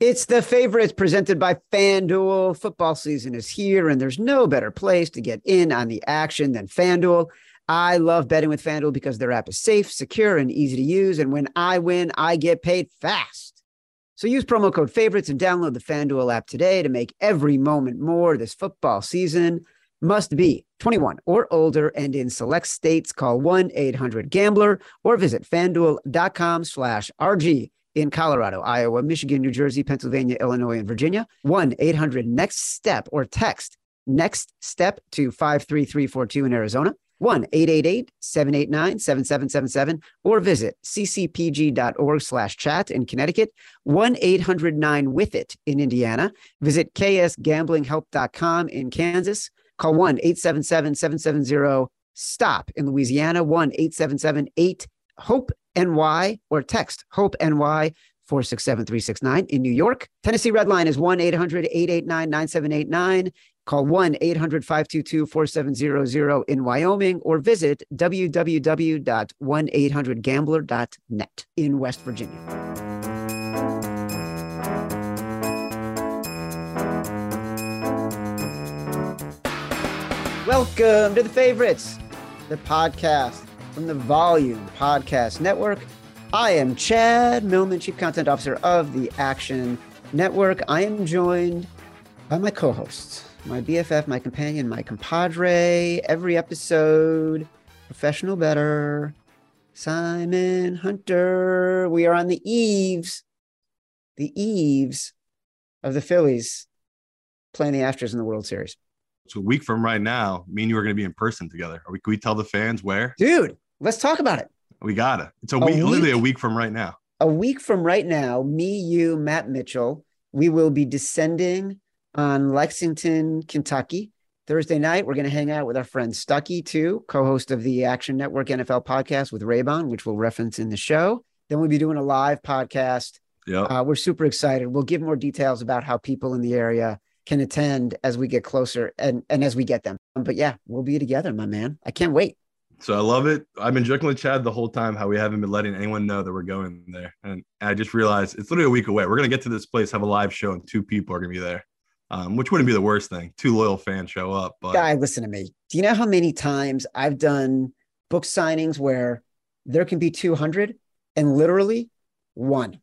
It's the favorites presented by FanDuel. Football season is here, and there's no better place to get in on the action than FanDuel. I love betting with FanDuel because their app is safe, secure, and easy to use. And when I win, I get paid fast. So use promo code favorites and download the FanDuel app today to make every moment more this football season. Must be 21 or older and in select states call 1-800-GAMBLER or visit fanduel.com slash RG in Colorado, Iowa, Michigan, New Jersey, Pennsylvania, Illinois, and Virginia. 1 800 Next Step or text Next Step to 53342 in Arizona. 1 888 789 7777 or visit ccpg.org slash chat in Connecticut. 1 800 9 with it in Indiana. Visit ksgamblinghelp.com in Kansas. Call 1 877 770 STOP in Louisiana. 1 877 8 HOPE NY or text HOPE NY 467369 in New York. Tennessee Red Line is 1 800 889 9789. Call 1 800 522 4700 in Wyoming or visit www.1800gambler.net in West Virginia. Welcome to the favorites, the podcast from the Volume Podcast Network. I am Chad Millman, Chief Content Officer of the Action Network. I am joined by my co hosts, my BFF, my companion, my compadre, every episode, professional better, Simon Hunter. We are on the eaves, the eaves of the Phillies playing the Astros in the World Series. So a week from right now, me and you are going to be in person together. Are we, can we tell the fans where? Dude, let's talk about it. We got it. It's a, a week, week, literally a week from right now. A week from right now, me, you, Matt Mitchell, we will be descending on Lexington, Kentucky. Thursday night, we're going to hang out with our friend Stuckey, too, co host of the Action Network NFL podcast with Raybon, which we'll reference in the show. Then we'll be doing a live podcast. Yeah. Uh, we're super excited. We'll give more details about how people in the area can attend as we get closer and and as we get them. But yeah, we'll be together, my man. I can't wait. So I love it. I've been joking with Chad the whole time how we haven't been letting anyone know that we're going there, and I just realized it's literally a week away. We're gonna get to this place, have a live show, and two people are gonna be there, um, which wouldn't be the worst thing. Two loyal fans show up. But guy, listen to me. Do you know how many times I've done book signings where there can be 200 and literally one?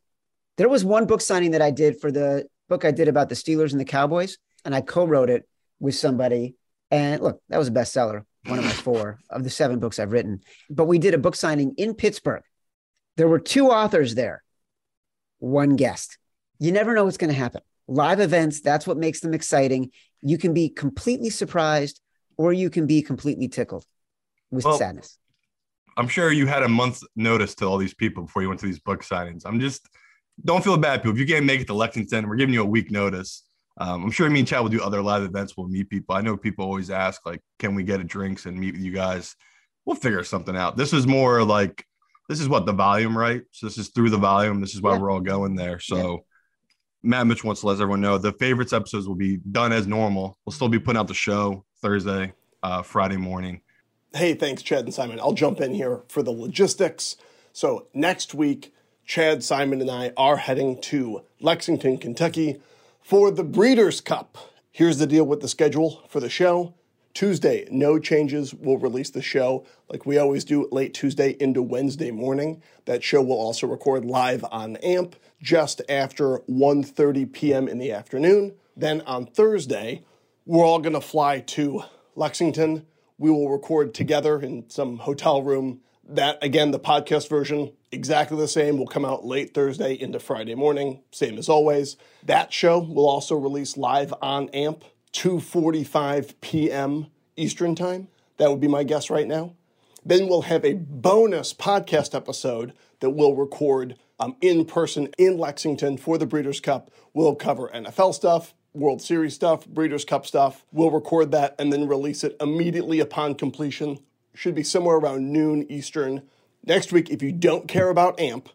There was one book signing that I did for the book I did about the Steelers and the Cowboys, and I co-wrote it with somebody. And look, that was a bestseller, one of my four of the seven books I've written. But we did a book signing in Pittsburgh. There were two authors there, one guest. You never know what's going to happen. Live events, that's what makes them exciting. You can be completely surprised or you can be completely tickled with well, sadness. I'm sure you had a month's notice to all these people before you went to these book signings. I'm just don't feel bad, people. If you can't make it to Lexington, we're giving you a week notice. Um, I'm sure me and Chad will do other live events. We'll meet people. I know people always ask, like, can we get a drinks and meet with you guys? We'll figure something out. This is more like, this is what the volume, right? So this is through the volume. This is why yeah. we're all going there. So yeah. Matt Mitch wants to let everyone know the favorites episodes will be done as normal. We'll still be putting out the show Thursday, uh, Friday morning. Hey, thanks, Chad and Simon. I'll jump in here for the logistics. So next week, Chad, Simon, and I are heading to Lexington, Kentucky for the Breeders' Cup. Here's the deal with the schedule for the show. Tuesday, no changes. We'll release the show like we always do late Tuesday into Wednesday morning. That show will also record live on AMP just after 1:30 p.m. in the afternoon. Then on Thursday, we're all going to fly to Lexington. We will record together in some hotel room that, again, the podcast version, exactly the same, will come out late Thursday into Friday morning, same as always. That show will also release live on AMP, 2.45 p.m. Eastern Time. That would be my guess right now. Then we'll have a bonus podcast episode that we'll record um, in person in Lexington for the Breeders' Cup. We'll cover NFL stuff, World Series stuff, Breeders' Cup stuff. We'll record that and then release it immediately upon completion should be somewhere around noon Eastern. Next week, if you don't care about AMP,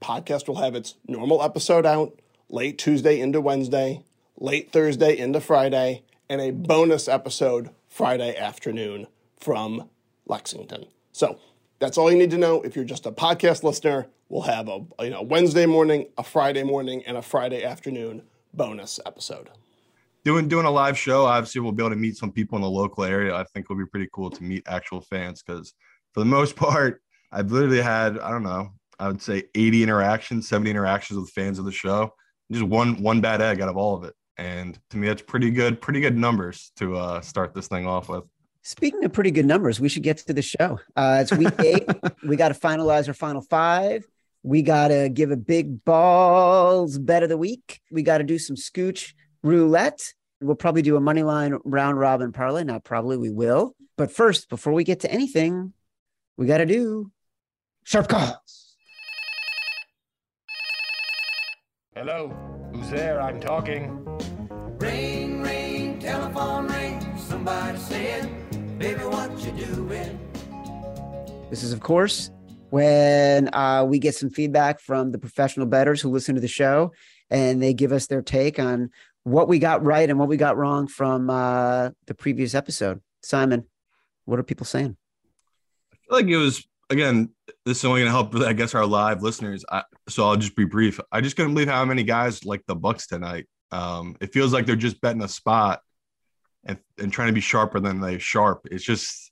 podcast will have its normal episode out late Tuesday into Wednesday, late Thursday into Friday, and a bonus episode Friday afternoon from Lexington. So that's all you need to know. If you're just a podcast listener, we'll have a you know Wednesday morning, a Friday morning, and a Friday afternoon bonus episode. Doing doing a live show, obviously we'll be able to meet some people in the local area. I think it'll be pretty cool to meet actual fans because for the most part, I've literally had I don't know, I would say 80 interactions, 70 interactions with fans of the show. Just one one bad egg out of all of it. And to me, that's pretty good, pretty good numbers to uh, start this thing off with. Speaking of pretty good numbers, we should get to the show. Uh, it's week eight. we got to finalize our final five. We got to give a big balls bet of the week. We got to do some scooch roulette. We'll probably do a money line round robin parlay. Not probably, we will. But first, before we get to anything, we got to do sharp calls. Hello, who's there? I'm talking. Ring, ring, telephone ring. Somebody said, baby, what you doing? This is, of course, when uh, we get some feedback from the professional betters who listen to the show and they give us their take on what we got right and what we got wrong from uh, the previous episode. Simon, what are people saying? I feel like it was again. This is only going to help, I guess, our live listeners. I, so I'll just be brief. I just couldn't believe how many guys like the Bucks tonight. Um, it feels like they're just betting a spot and, and trying to be sharper than they sharp. It's just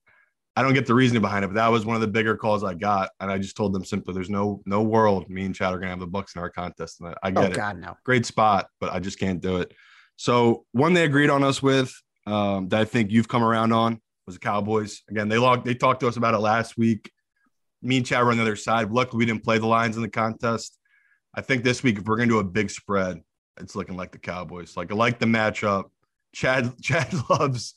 I don't get the reasoning behind it, but that was one of the bigger calls I got, and I just told them simply, "There's no no world me and Chad are gonna have the Bucks in our contest." And I, get oh, it, God, no. great spot, but I just can't do it. So one they agreed on us with um, that I think you've come around on was the Cowboys. Again, they logged, they talked to us about it last week. Me and Chad were on the other side. Luckily, we didn't play the lines in the contest. I think this week, if we're gonna do a big spread, it's looking like the Cowboys. Like I like the matchup. Chad Chad loves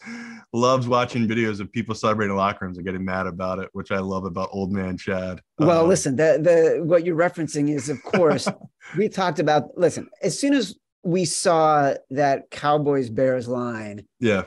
loves watching videos of people celebrating locker rooms and getting mad about it, which I love about old man Chad. Well, Um, listen, the the what you're referencing is, of course, we talked about. Listen, as soon as we saw that Cowboys Bears line, yeah,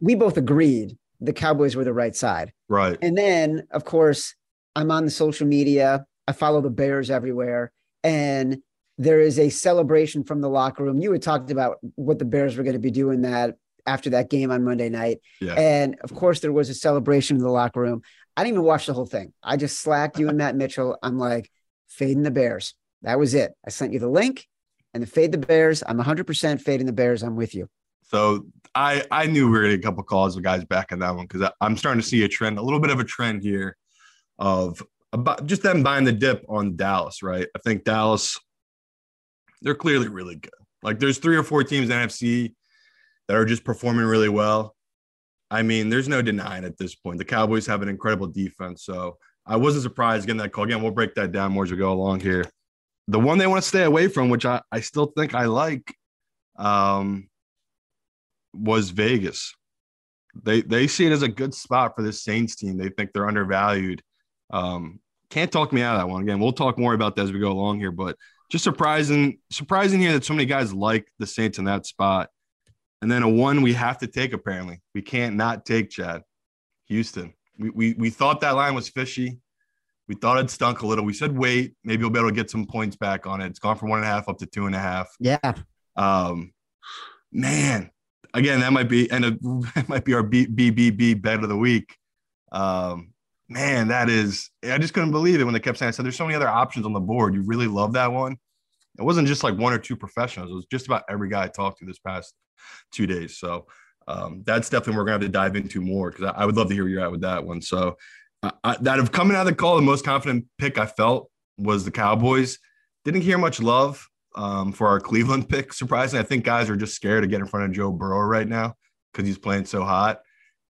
we both agreed the Cowboys were the right side. right. And then, of course, I'm on the social media. I follow the Bears everywhere, and there is a celebration from the locker room. You had talked about what the Bears were going to be doing that after that game on Monday night, Yeah. and of course, there was a celebration in the locker room. I didn't even watch the whole thing. I just slacked you and Matt Mitchell. I'm like fading the Bears. That was it. I sent you the link and the fade the Bears. I'm 100% fading the Bears. I'm with you. So I I knew we were getting a couple calls of guys back in that one because I'm starting to see a trend, a little bit of a trend here of about just them buying the dip on Dallas, right? I think Dallas, they're clearly really good. Like there's three or four teams in NFC that are just performing really well. I mean, there's no denying at this point. The Cowboys have an incredible defense. So I wasn't surprised getting that call. Again, we'll break that down more as we go along here. The one they want to stay away from, which I, I still think I like, um, was Vegas. They they see it as a good spot for this Saints team. They think they're undervalued. Um, can't talk me out of that one. Again, we'll talk more about that as we go along here, but just surprising, surprising here that so many guys like the Saints in that spot. And then a one we have to take, apparently. We can't not take Chad. Houston. We, we, we thought that line was fishy. We thought it stunk a little. We said, wait, maybe we'll be able to get some points back on it. It's gone from one and a half up to two and a half. Yeah. Um, man, again, that might be and it, might be our B, BBB bet of the week. Um, man, that is. I just couldn't believe it when they kept saying. I said, "There's so many other options on the board. You really love that one." It wasn't just like one or two professionals. It was just about every guy I talked to this past two days. So um, that's definitely we're gonna have to dive into more because I, I would love to hear where you're at with that one. So I, that of coming out of the call, the most confident pick I felt was the Cowboys. Didn't hear much love um, for our Cleveland pick. Surprisingly, I think guys are just scared to get in front of Joe Burrow right now because he's playing so hot.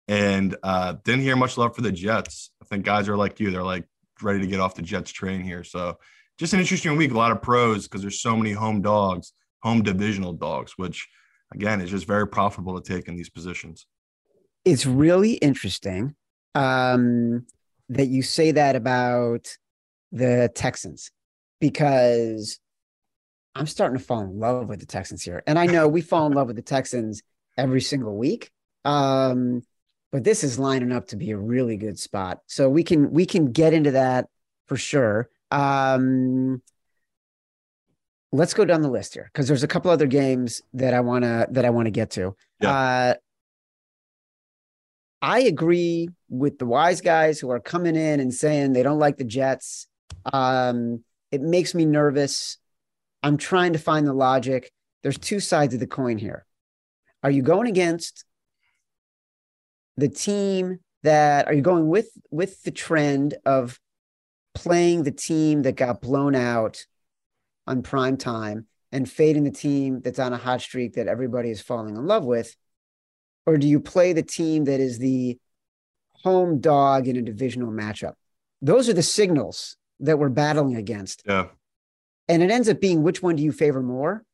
And uh, didn't hear much love for the Jets. I think guys are like you; they're like ready to get off the Jets train here. So just an interesting week. A lot of pros because there's so many home dogs, home divisional dogs, which again is just very profitable to take in these positions. It's really interesting um, that you say that about the Texans because I'm starting to fall in love with the Texans here. And I know we fall in love with the Texans every single week. Um, but this is lining up to be a really good spot. So we can we can get into that for sure. Um, let's go down the list here because there's a couple other games that I wanna that I want to get to. Yeah. Uh, I agree with the wise guys who are coming in and saying they don't like the Jets. Um, It makes me nervous. I'm trying to find the logic. There's two sides of the coin here. Are you going against the team that are you going with with the trend of playing the team that got blown out on prime time and fading the team that's on a hot streak that everybody is falling in love with? Or do you play the team that is the home dog in a divisional matchup? Those are the signals that we're battling against. Yeah. And it ends up being which one do you favor more?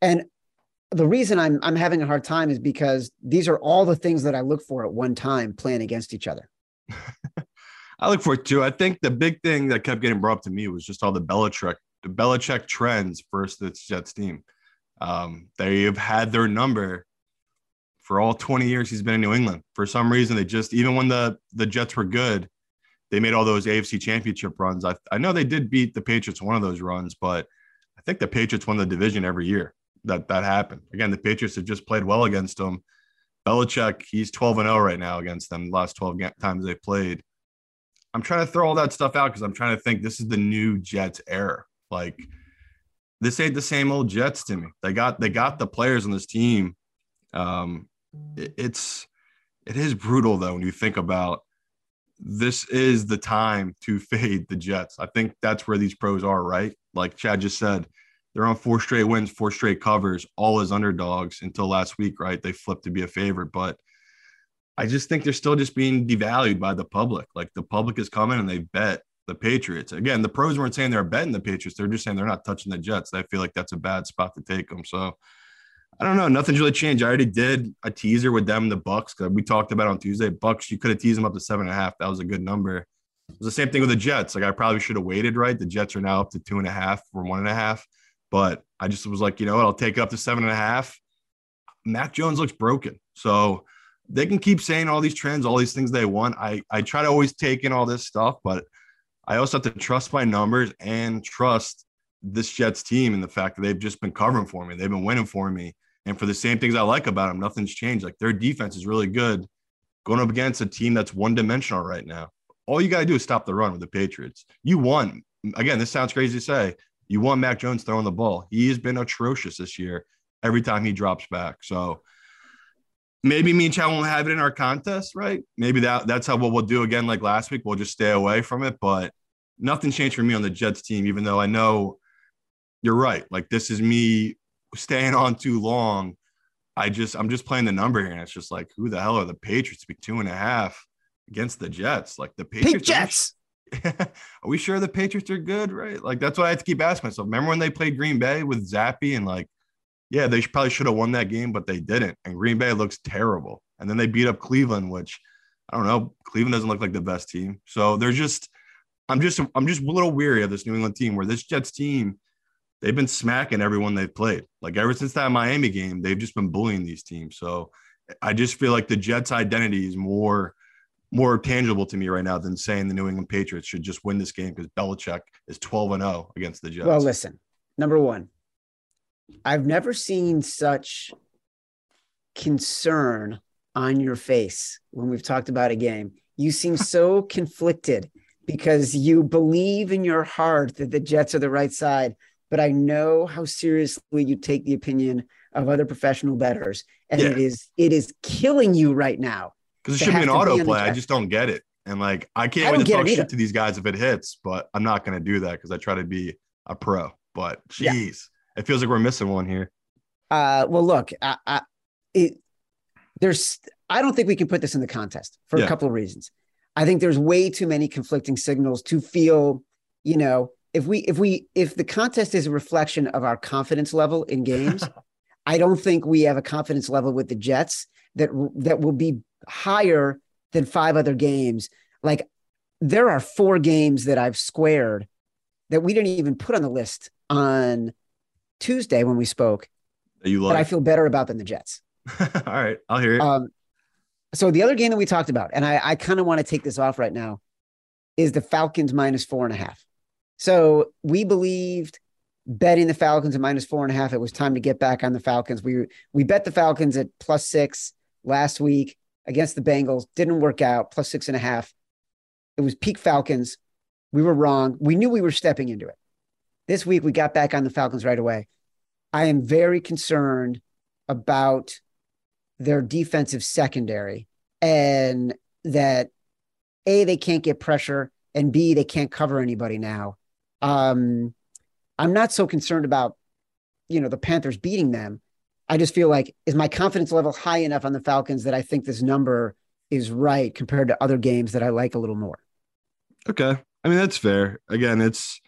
And the reason I'm I'm having a hard time is because these are all the things that I look for at one time playing against each other. I look for it too. I think the big thing that kept getting brought up to me was just all the Belichick, the Belichick trends versus the Jets team. Um, they have had their number for all 20 years he's been in New England. For some reason, they just even when the the Jets were good, they made all those AFC championship runs. I, I know they did beat the Patriots one of those runs, but I think the Patriots won the division every year that that happened. Again, the Patriots have just played well against them. Belichick, he's 12 and 0 right now against them. The last 12 times they played. I'm trying to throw all that stuff out because I'm trying to think this is the new Jets era. Like this ain't the same old Jets to me. They got they got the players on this team. Um, it, it's it is brutal though when you think about this is the time to fade the Jets. I think that's where these pros are, right? Like Chad just said, they're on four straight wins, four straight covers, all as underdogs until last week, right? They flipped to be a favorite, but I just think they're still just being devalued by the public. Like the public is coming and they bet the Patriots. Again, the pros weren't saying they're betting the Patriots. They're just saying they're not touching the Jets. I feel like that's a bad spot to take them. So I don't know. Nothing's really changed. I already did a teaser with them, the Bucks. Because we talked about on Tuesday. Bucks, you could have teased them up to seven and a half. That was a good number. It was the same thing with the Jets. Like I probably should have waited, right? The Jets are now up to two and a half or one and a half. But I just was like, you know what? I'll take up to seven and a half. Mac Jones looks broken. So they can keep saying all these trends, all these things they want. I, I try to always take in all this stuff, but I also have to trust my numbers and trust this Jets team and the fact that they've just been covering for me. They've been winning for me. And for the same things I like about them, nothing's changed. Like their defense is really good going up against a team that's one dimensional right now. All you got to do is stop the run with the Patriots. You won. Again, this sounds crazy to say. You want Mac Jones throwing the ball. He has been atrocious this year every time he drops back. So maybe me and Chad won't have it in our contest, right? Maybe that that's how what we'll do again like last week. We'll just stay away from it. But nothing changed for me on the Jets team, even though I know you're right. Like this is me staying on too long. I just I'm just playing the number here, and it's just like who the hell are the Patriots to be two and a half against the Jets? Like the Patriots. Jets. are we sure the Patriots are good? Right? Like that's what I have to keep asking myself. Remember when they played Green Bay with Zappe and like, yeah, they probably should have won that game, but they didn't. And Green Bay looks terrible. And then they beat up Cleveland, which I don't know. Cleveland doesn't look like the best team. So they're just, I'm just, I'm just a little weary of this New England team where this Jets team, they've been smacking everyone they've played. Like ever since that Miami game, they've just been bullying these teams. So I just feel like the Jets' identity is more more tangible to me right now than saying the New England Patriots should just win this game because Belichick is 12 and 0 against the Jets. Well, listen, number one, I've never seen such concern on your face when we've talked about a game. You seem so conflicted because you believe in your heart that the Jets are the right side, but I know how seriously you take the opinion of other professional bettors, and Yeah. it is it is killing you right now. Because it should be an have to be on the autoplay. I just don't get it. And like, I I can't don't wait to talk shit to these guys if it hits, but I'm not going to do that because I try to be a pro. But Yeah. it feels like we're missing one here. Uh, well, look, I, I, it, there's, I don't think we can put this in the contest for Yeah. a couple of reasons. I think there's way too many conflicting signals to feel, you know, if we, if we, if the contest is a reflection of our confidence level in games, I don't think we have a confidence level with the Jets that that will be higher than five other games. Like there are four games that I've squared that we didn't even put on the list on Tuesday when we spoke you that I feel better about than the Jets. All right, I'll hear it. Um, so the other game that we talked about, and I, I kind of want to take this off right now, is the Falcons minus four and a half. So we believed betting the Falcons at minus four and a half. It was time to get back on the Falcons. We we bet the Falcons at plus six last week against the Bengals. Didn't work out. Plus six and a half. It was peak Falcons. We were wrong. We knew we were stepping into it. This week, we got back on the Falcons right away. I am very concerned about their defensive secondary and that A, they can't get pressure, and B, they can't cover anybody now. Um, I'm not so concerned about, you know, the Panthers beating them. I just feel like is my confidence level high enough on the Falcons that I think this number is right compared to other games that I like a little more. Okay. I mean, that's fair. Again, it's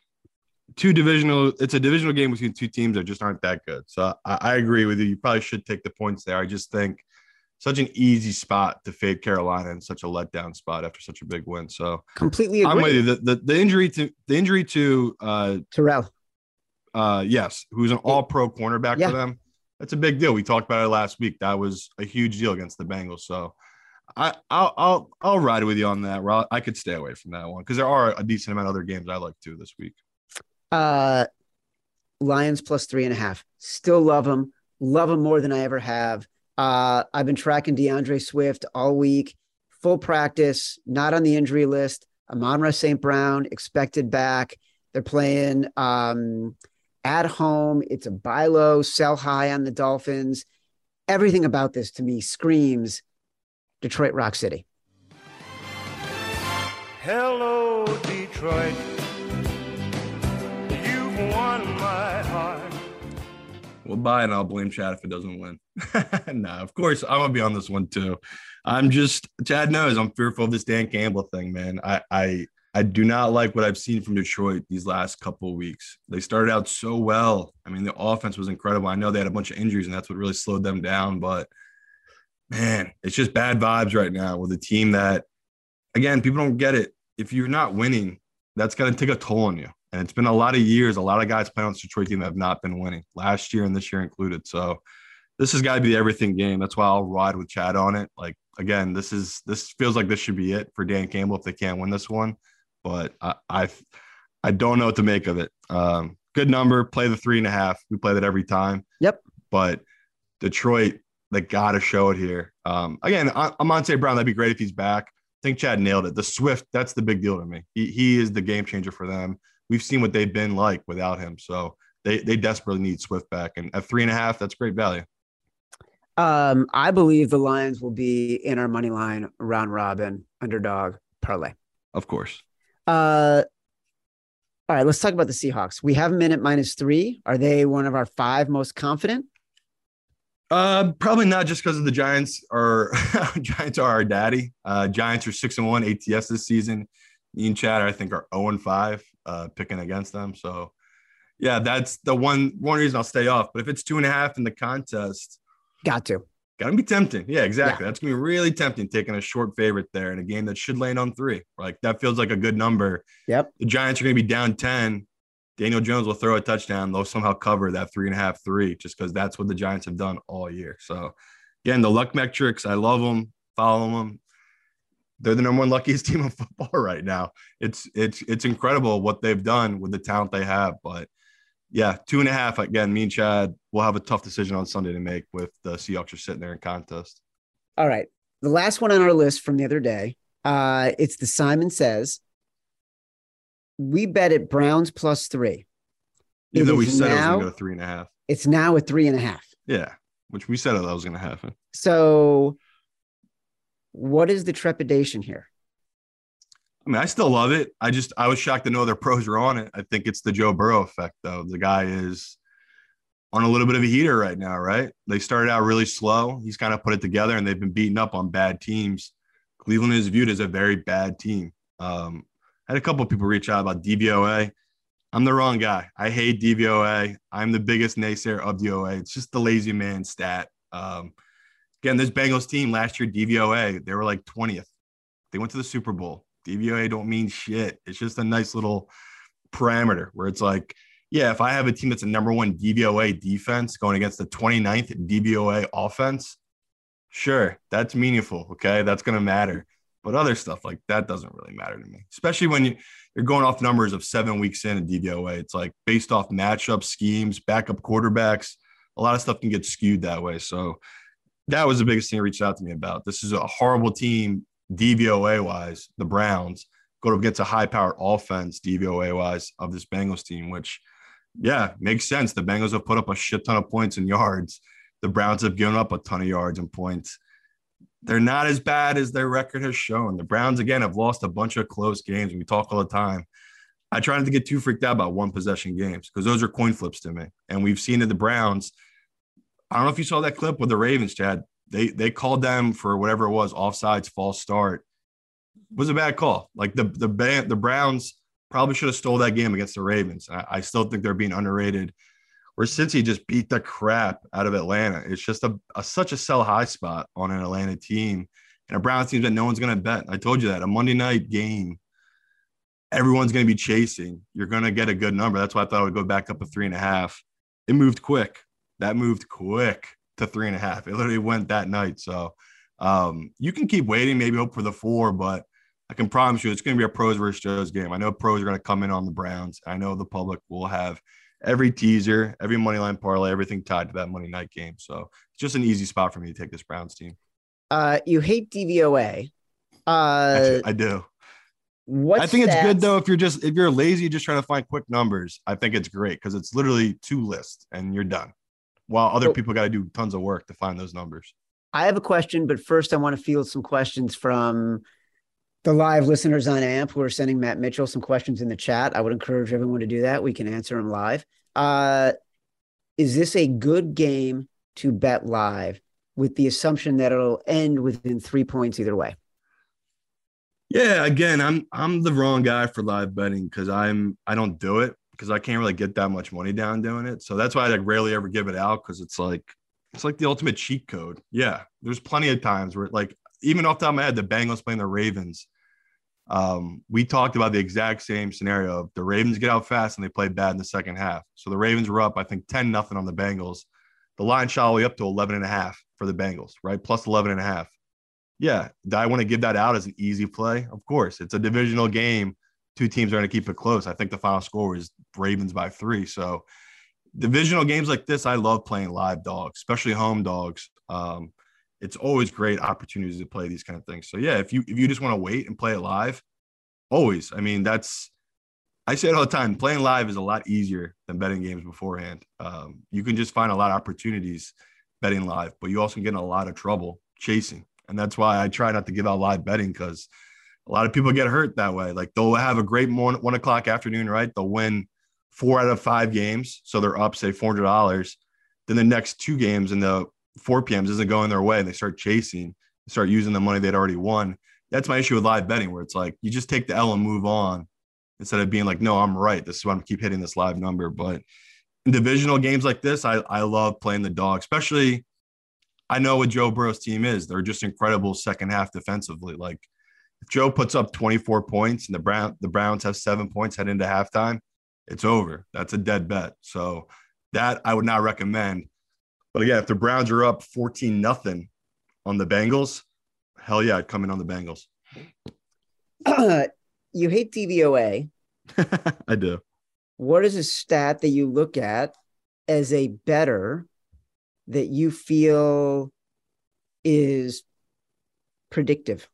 two divisional, it's a divisional game between two teams that just aren't that good. So I, I agree with you. You probably should take the points there. I just think such an easy spot to fade Carolina and such a letdown spot after such a big win. So completely agree. I'm with you. The, the, the injury to the injury to uh Terrell. Uh yes, who's an all pro cornerback Yeah. for them. That's a big deal. We talked about it last week. That was a huge deal against the Bengals. So I, I'll I'll I'll ride with you on that. I could stay away from that one because there are a decent amount of other games I like too this week. Uh, Lions plus three and a half. Still love them. Love them more than I ever have. Uh, I've been tracking D'Andre Swift all week. Full practice, not on the injury list. Amon-Ra St. Brown expected back. They're playing um, at home. It's a buy low, sell high on the Dolphins. Everything about this to me screams Detroit Rock City. Hello, Detroit. You've won my heart. Well, bye, and I'll blame Chad if it doesn't win. nah, of course I'm gonna be on this one too. I'm just Chad knows I'm fearful of this Dan Campbell thing, man. I I I do not like what I've seen from Detroit these last couple of weeks. They started out so well. I mean, the offense was incredible. I know they had a bunch of injuries, and that's what really slowed them down. But man, it's just bad vibes right now with a team that, again, people don't get it. If you're not winning, that's going to take a toll on you. And it's been a lot of years. A lot of guys playing on this Detroit team that have not been winning last year and this year included. So this has got to be the everything game. That's why I'll ride with Chad on it. Like again, this is this feels like this should be it for Dan Campbell if they can't win this one. But I I, I don't know what to make of it. Um, good number. Play the three and a half. We play that every time. Yep. But Detroit, they got to show it here. Um, again, Am- Amonte Brown, that'd be great if he's back. I think Chad nailed it. The Swift, that's the big deal to me. He, he is the game changer for them. We've seen what they've been like without him. So they, they desperately need Swift back. And at three and a half, that's great value. Um, I believe the Lions will be in our money line round robin underdog parlay. Of course. Uh, all right, let's talk about the Seahawks. We have them in at minus three. Are they one of our five most confident? Uh, probably not just because of the Giants are Giants are our daddy. Uh, Giants are six and one ATS this season. Me and Chad, I think, are zero and five uh, picking against them. So, yeah, that's the one one reason I'll stay off. But if it's two and a half in the contest, Got to. Gonna be tempting. Yeah, exactly. That's gonna be really tempting taking a short favorite there in a game that should land on three. Like that feels like a good number. Yep. The Giants are gonna be down ten. Daniel Jones will throw a touchdown. They'll somehow cover that three and a half, three, just because that's what the Giants have done all year. So, again, the luck metrics, I love them, follow them. They're the number one luckiest team in football right now. It's it's it's incredible what they've done with the talent they have. But yeah, two and a half again. Me and Chad will have a tough decision on Sunday to make with the Seahawks are sitting there in contest. All right. The last one on our list from the other day, uh, it's the Simon Says. We bet it Browns plus three. Even It though we said it was gonna go three and a half. It's now at three and a half. Yeah, which we said that was gonna happen. So, what is the trepidation here? I mean, I still love it. I just I was shocked to know their pros were on it. I think it's the Joe Burrow effect, though. The guy is on a little bit of a heater right now, right? They started out really slow. He's kind of put it together, and they've been beaten up on bad teams. Cleveland is viewed as a very bad team. Um, I had a couple people reach out about DVOA. I'm the wrong guy. I hate DVOA. I'm the biggest naysayer of DVOA. It's just the lazy man stat. Um, again, this Bengals team last year, DVOA, they were like 20th. They went to the Super Bowl. DVOA don't mean shit. It's just a nice little parameter where it's like, yeah, if I have a team that's a number one DVOA defense going against the 29th DVOA offense, sure, that's meaningful. Okay. That's going to matter. But other stuff like that doesn't really matter to me, especially when you, you're going off numbers of seven weeks in a DVOA. It's like based off matchup schemes, backup quarterbacks. A lot of stuff can get skewed that way. So that was the biggest thing he reached out to me about. This is a horrible team DVOA wise, the Browns, go up against a high powered offense, DVOA wise, of this Bengals team, which, yeah, makes sense. The Bengals have put up a shit ton of points and yards. The Browns have given up a ton of yards and points. They're not as bad as their record has shown. The Browns, again, have lost a bunch of close games. We talk all the time. I try not to get too freaked out about one possession games because those are coin flips to me. And we've seen it the Browns. I don't know if you saw that clip with the Ravens, Chad. They they called them for whatever it was, offsides, false start. It was a bad call. Like the the band, the Browns probably should have stole that game against the Ravens. I, I still think they're being underrated. Where Cincy just beat the crap out of Atlanta. It's just a, a such a sell high spot on an Atlanta team and a Browns team that no one's going to bet. I told you that a Monday night game everyone's going to be chasing. You're going to get a good number. That's why I thought I would go back up a three and a half. It moved quick. That moved quick to three and a half. It literally went that night. So um, you can keep waiting, maybe hope for the four, but I can promise you it's going to be a pros versus Joe's game. I know pros are going to come in on the Browns. I know the public will have every teaser, every money line parlay, everything tied to that Monday night game. So it's just an easy spot for me to take this Browns team. Uh, you hate DVOA. Uh, Actually, I do. What I think stats, it's good though if you're just if you're lazy, just trying to find quick numbers. I think it's great because it's literally two lists and you're done. While other So- people got to do tons of work to find those numbers. I have a question, but first I want to field some questions from the live listeners on AMP who are sending Matt Mitchell some questions in the chat. I would encourage everyone to do that. We can answer them live. Uh, is this a good game to bet live with the assumption that it'll end within three points either way? Yeah, again, I'm I'm the wrong guy for live betting because I'm I don't do it because I can't really get that much money down doing it. So that's why I like rarely ever give it out because it's like it's like the ultimate cheat code. Yeah, there's plenty of times where like even off the top of my head, the Bengals playing the Ravens. Um, we talked about the exact same scenario. of The Ravens get out fast and they play bad in the second half. So the Ravens were up, I think, 10 nothing on the Bengals. The line shot all the way up to 11 and a half for the Bengals, right? Plus 11 and a half. Yeah. Do I want to give that out as an easy play? Of course. It's a divisional game. Two teams are going to keep it close. I think the final score was Ravens by three. So divisional games like this, I love playing live dogs, especially home dogs. Um, it's always great opportunities to play these kind of things. So yeah, if you if you just want to wait and play it live, always. I mean, that's I say it all the time. Playing live is a lot easier than betting games beforehand. Um, you can just find a lot of opportunities betting live, but you also get in a lot of trouble chasing. And that's why I try not to give out live betting because a lot of people get hurt that way. Like they'll have a great morning, one o'clock afternoon, right? They'll win four out of five games. So they're up, say, $400. Then the next two games in the 4 p.m. isn't going their way and they start chasing, start using the money they'd already won. That's my issue with live betting, where it's like you just take the L and move on instead of being like, no, I'm right. This is why I'm keep hitting this live number. But in divisional games like this, I, I love playing the dog, especially I know what Joe Burrow's team is. They're just incredible second half defensively. Like Joe puts up 24 points and the Brown the Browns have seven points head into halftime, it's over. That's a dead bet. So that I would not recommend. But again, if the Browns are up 14 nothing on the Bengals, hell yeah, I'd come in on the Bengals. you hate DVOA. I do. What is a stat that you look at as a better that you feel is predictive?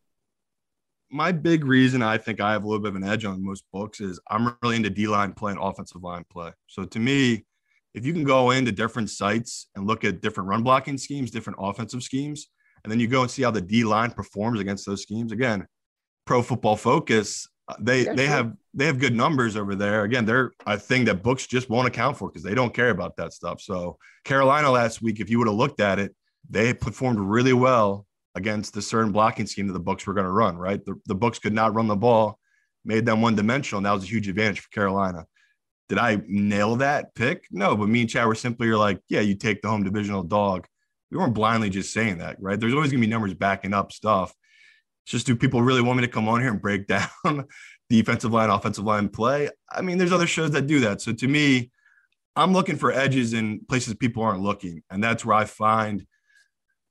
My big reason I think I have a little bit of an edge on most books is I'm really into D line play and offensive line play. So to me, if you can go into different sites and look at different run blocking schemes, different offensive schemes, and then you go and see how the D line performs against those schemes. Again, Pro Football Focus, uh, they Yeah, they sure. have they have good numbers over there. Again, they're a thing that books just won't account for because they don't care about that stuff. So Carolina last week, if you would have looked at it, they performed really well against the certain blocking scheme that the Bucs were going to run. Right, the, the Bucs could not run the ball, made them one dimensional, and that was a huge advantage for Carolina. Did I nail that pick? No, but me and Chad were simply like, yeah, you take the home divisional dog. We weren't blindly just saying that, right? There's always gonna be numbers backing up stuff. It's just do people really want me to come on here and break down defensive line, offensive line play? I mean, there's other shows that do that. So to me, I'm looking for edges in places people aren't looking, and that's where I find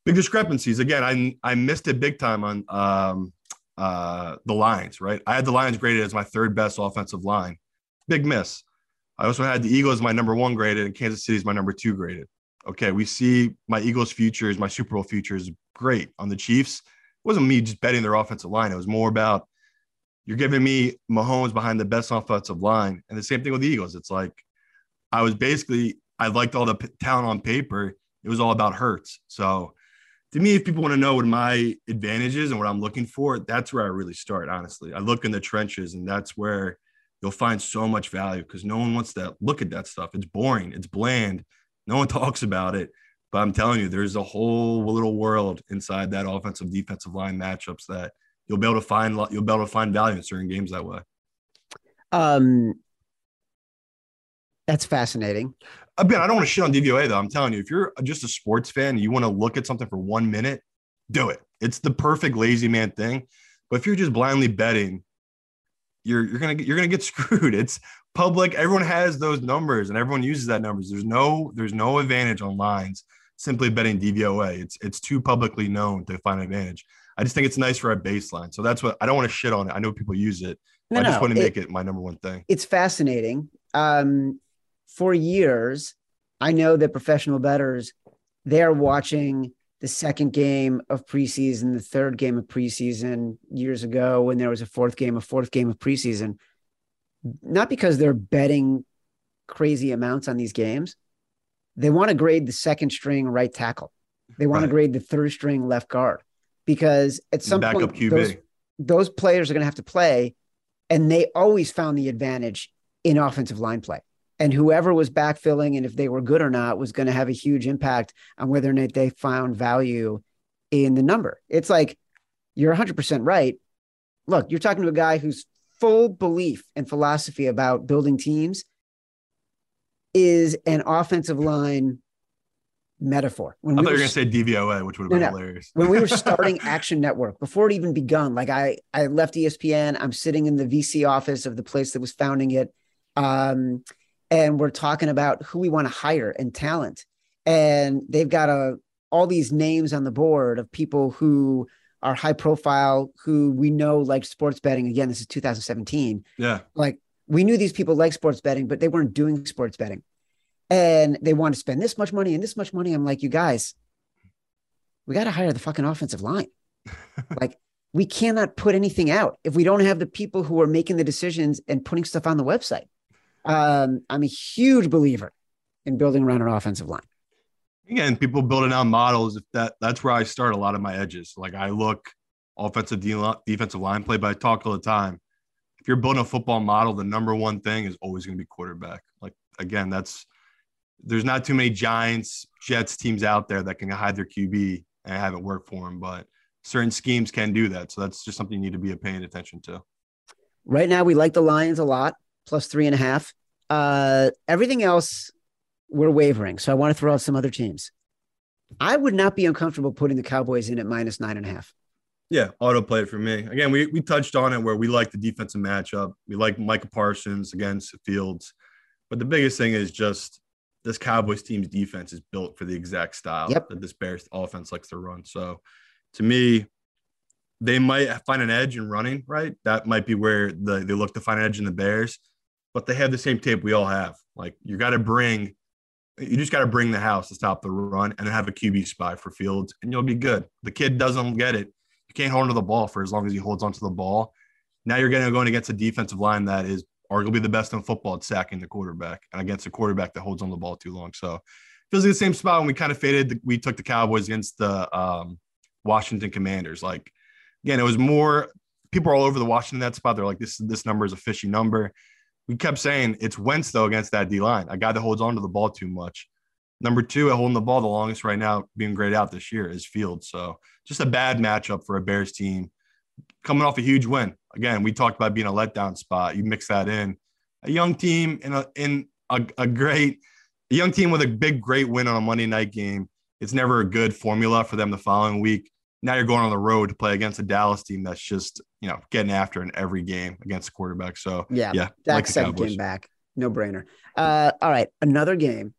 big discrepancies. Again, I I missed it big time on um, uh, the Lions. Right, I had the Lions graded as my third best offensive line. Big miss. I also had the Eagles my number one graded, and Kansas City is my number two graded. Okay, we see my Eagles futures, my Super Bowl futures, great on the Chiefs. It wasn't me just betting their offensive line. It was more about you're giving me Mahomes behind the best offensive line. And the same thing with the Eagles. It's like I was basically, I liked all the p- talent on paper. It was all about Hurts. So to me, if people want to know what my advantage is and what I'm looking for, that's where I really start, honestly. I look in the trenches and that's where you'll find so much value because no one wants to look at that stuff. It's boring, it's bland. No one talks about it. But I'm telling you, there's a whole little world inside that offensive defensive line matchups that you'll be able to find you'll be able to find value in certain games that way. Um, that's fascinating. Again, I don't want to shit on DVOA though. I'm telling you, if you're just a sports fan, you want to look at something for one minute, do it. It's the perfect lazy man thing. But if you're just blindly betting, you're you're gonna get, you're gonna get screwed. It's public. Everyone has those numbers, and everyone uses that numbers. There's no there's no advantage on lines simply betting DVOA. It's it's too publicly known to find an advantage. I just think it's nice for a baseline. So that's what I don't want to shit on it. I know people use it. No, I just no, want to it- make it my number one thing. it's fascinating. Um, for years, I know that professional bettors they're watching the second game of preseason, the third game of preseason years ago when there was a fourth game, a fourth game of preseason, not because they're betting crazy amounts on these games. They want to grade the second string right tackle. They want to grade the third string left guard because at some Backup point those, those players are going to have to play, and they always found the advantage in offensive line play. And whoever was backfilling and if they were good or not was going to have a huge impact on whether or not they found value in the number. It's like you're 100% right. Look, you're talking to a guy whose full belief and philosophy about building teams is an offensive line metaphor. When I we thought you were were gonna say DVOA, which would have No, been no. hilarious. when we were starting Action Network, before it even begun, like I, I left ESPN. I'm sitting in the VC office of the place that was founding it, um, and we're talking about who we want to hire and talent. And they've got a all these names on the board of people who are high profile, who we know like sports betting. Again, this is 2017 Yeah. like we knew these people like sports betting, but they weren't doing sports betting. And they want to spend this much money and this much money. I'm like, you guys, we got to hire the fucking offensive line. like, we cannot put anything out if we don't have the people who are making the decisions and putting stuff on the website. Um, I'm a huge believer in building around an offensive line. Again, people building out models. If that that's where I start a lot of my edges. Like I look offensive de- defensive line play, but I talk all the time. If you're building a football model, the number one thing is always going to be quarterback. Like again, that's there's not too many Giants, Jets teams out there that can hide their QB and have it work for them, but certain schemes can do that. So that's just something you need to be paying attention to. Right now, we like the Lions a lot, plus three and a half. Uh, everything else, we're wavering. So I want to throw out some other teams. I would not be uncomfortable putting the Cowboys in at minus nine and a half. Yeah, auto play it for me. Again, we, we touched on it where we like the defensive matchup. We like Micah Parsons against Fields. But the biggest thing is just this Cowboys team's defense is built for the exact style Yep. that this Bears offense likes to run. So to me, they might find an edge in running, right? That might be where the, they look to find an edge in the Bears, but they have the same tape we all have. Like you got to bring, you just got to bring the house to stop the run and have a QB spy for Fields, and you'll be good. The kid doesn't get it. You can't hold onto the ball for as long as he holds onto the ball. Now you're going to going against a defensive line that is arguably the best in football at sacking the quarterback and against a quarterback that holds on the ball too long. So feels like the same spot when we kind of faded. We took the Cowboys against the um, Washington Commanders. Like again, it was more people are all over the Washington that spot. They're like, this this number is a fishy number. We kept saying it's Wentz though against that D line, a guy that holds on to the ball too much. Number two, holding the ball the longest right now, being grayed out this year is Fields. So just a bad matchup for a Bears team coming off a huge win. Again, we talked about being a letdown spot. You mix that in, a young team in a in a, a great a young team with a big great win on a Monday night game. It's never a good formula for them the following week. Now you're going on the road to play against a Dallas team that's just you know getting after in every game against the quarterback. So Yeah, yeah, Dak like second game back, no brainer. Uh, all right, another game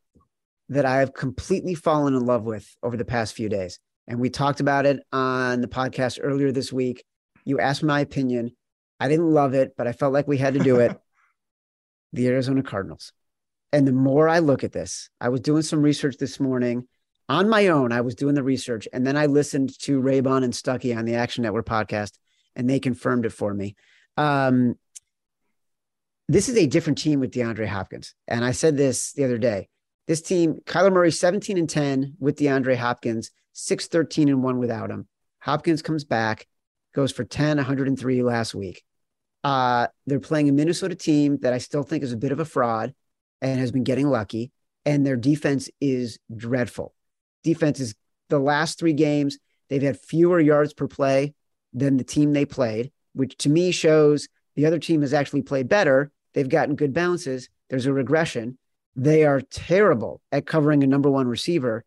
that I have completely fallen in love with over the past few days, and we talked about it on the podcast earlier this week. You asked my opinion. I didn't love it, but I felt like we had to do it. the Arizona Cardinals. And the more I look at this, I was doing some research this morning on my own. I was doing the research, and then I listened to Raybon and Stuckey on the Action Network podcast, and they confirmed it for me. Um, this is a different team with DeAndre Hopkins. And I said this the other day. This team, Kyler Murray, 17 and 10 with DeAndre Hopkins, 6 13 and 1 without him. Hopkins comes back, goes for 10, 103 last week. Uh, they're playing a Minnesota team that I still think is a bit of a fraud and has been getting lucky. And their defense is dreadful. Defense is the last three games, they've had fewer yards per play than the team they played, which to me shows the other team has actually played better. They've gotten good bounces. There's a regression. They are terrible at covering a number one receiver.